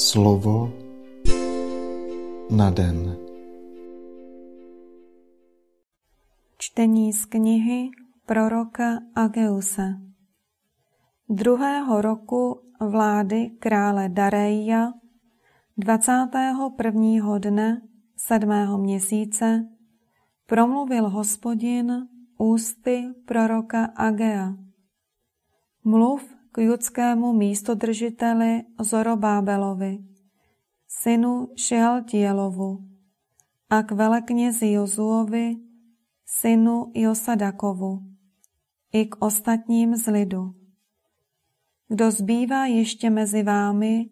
Slovo na den. Čtení z knihy proroka Ageuse. Druhého roku vlády krále Dareja, 21. dne sedmého měsíce, promluvil hospodin ústy proroka Agea. Mluv k judskému místodržiteli Zorobábelovi, synu Šealtielovu, a k veleknězi Jozuovi, synu Josadakovu, i k ostatním z lidu. Kdo zbývá ještě mezi vámi,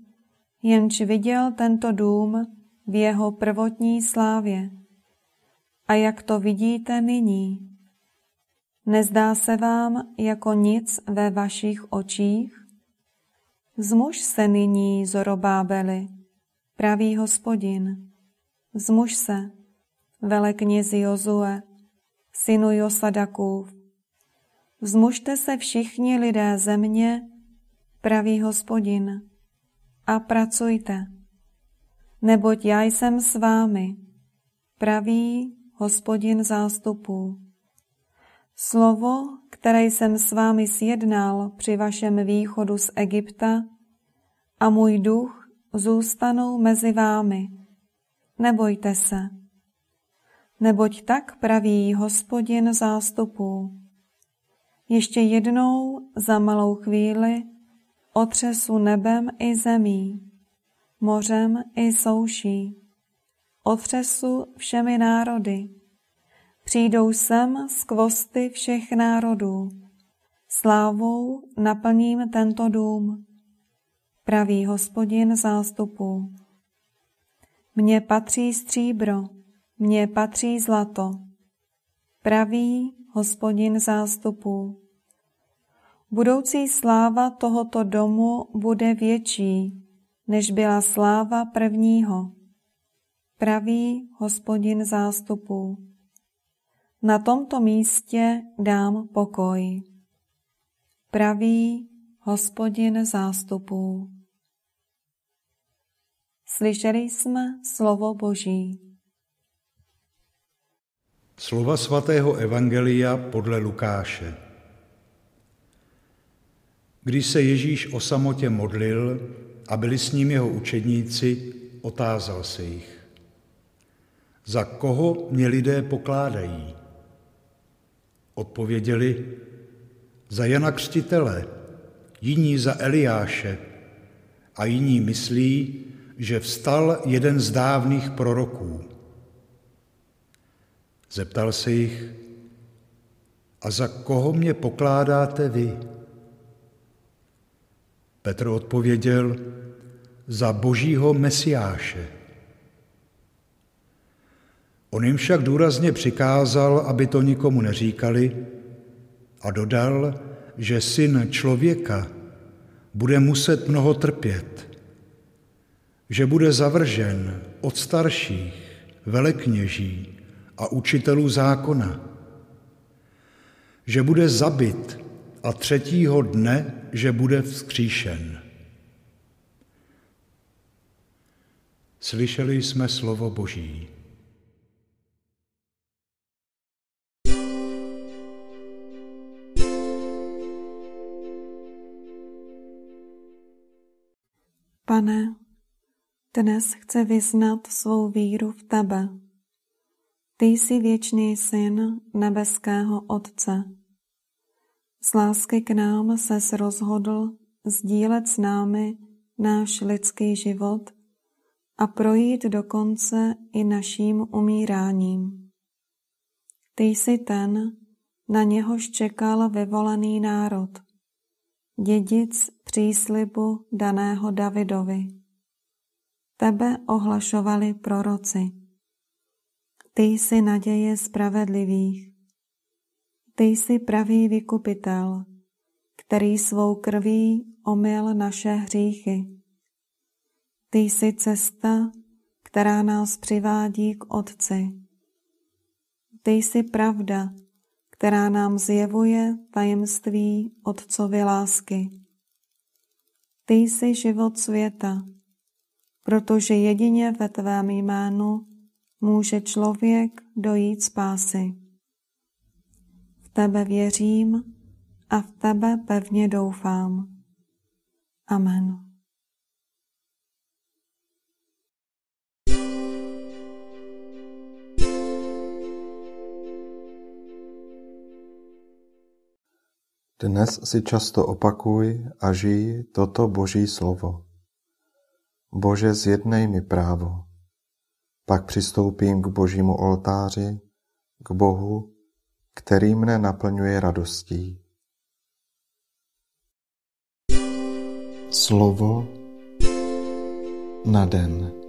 jenž viděl tento dům v jeho prvotní slávě. A jak to vidíte nyní? Nezdá se vám jako nic ve vašich očích? Zmuž se nyní, Zorobábeli, pravý hospodin. Zmuž se, veleknězi Jozue, synu Josadakův. Zmužte se všichni lidé země, pravý hospodin, a pracujte, neboť já jsem s vámi, pravý hospodin zástupů. Slovo, které jsem s vámi sjednal při vašem východu z Egypta, a můj duch zůstanou mezi vámi. Nebojte se, neboť tak praví hospodin zástupů. Ještě jednou za malou chvíli otřesu nebem i zemí, mořem i souší, otřesu všemi národy Přijdou sem skvosty všech národů. Slávou naplním tento dům. Pravý hospodin zástupu. Mně patří stříbro, mně patří zlato. Pravý hospodin zástupu. Budoucí sláva tohoto domu bude větší, než byla sláva prvního. Pravý hospodin zástupu. Na tomto místě dám pokoj. Pravý hospodin zástupů. Slyšeli jsme slovo Boží. Slova svatého Evangelia podle Lukáše. Když se Ježíš o samotě modlil a byli s ním jeho učedníci, otázal se jich. Za koho mě lidé pokládají? Odpověděli za Jana Křtitele, jiní za Eliáše a jiní myslí, že vstal jeden z dávných proroků. Zeptal se jich, a za koho mě pokládáte vy? Petr odpověděl, za božího mesiáše. On jim však důrazně přikázal, aby to nikomu neříkali a dodal, že syn člověka bude muset mnoho trpět, že bude zavržen od starších, velekněží a učitelů zákona, že bude zabit a třetího dne, že bude vzkříšen. Slyšeli jsme slovo Boží. Pane, dnes chci vyznat svou víru v tebe. Ty jsi věčný syn nebeského Otce. Z lásky k nám ses rozhodl sdílet s námi náš lidský život a projít do konce i naším umíráním. Ty jsi ten, na něhož čekal vyvolený národ, dědic příslibu daného Davidovi. Tebe ohlašovali proroci. Ty jsi naděje spravedlivých. Ty jsi pravý vykupitel, který svou krví omyl naše hříchy. Ty jsi cesta, která nás přivádí k Otci. Ty jsi pravda, která nám zjevuje tajemství Otcovy lásky. Ty jsi život světa, protože jedině ve tvém jménu může člověk dojít spásy. V tebe věřím a v tebe pevně doufám. Amen. Dnes si často opakuj a žij toto Boží slovo. Bože, zjednej mi právo. Pak přistoupím k Božímu oltáři, k Bohu, který mne naplňuje radostí. Slovo na den.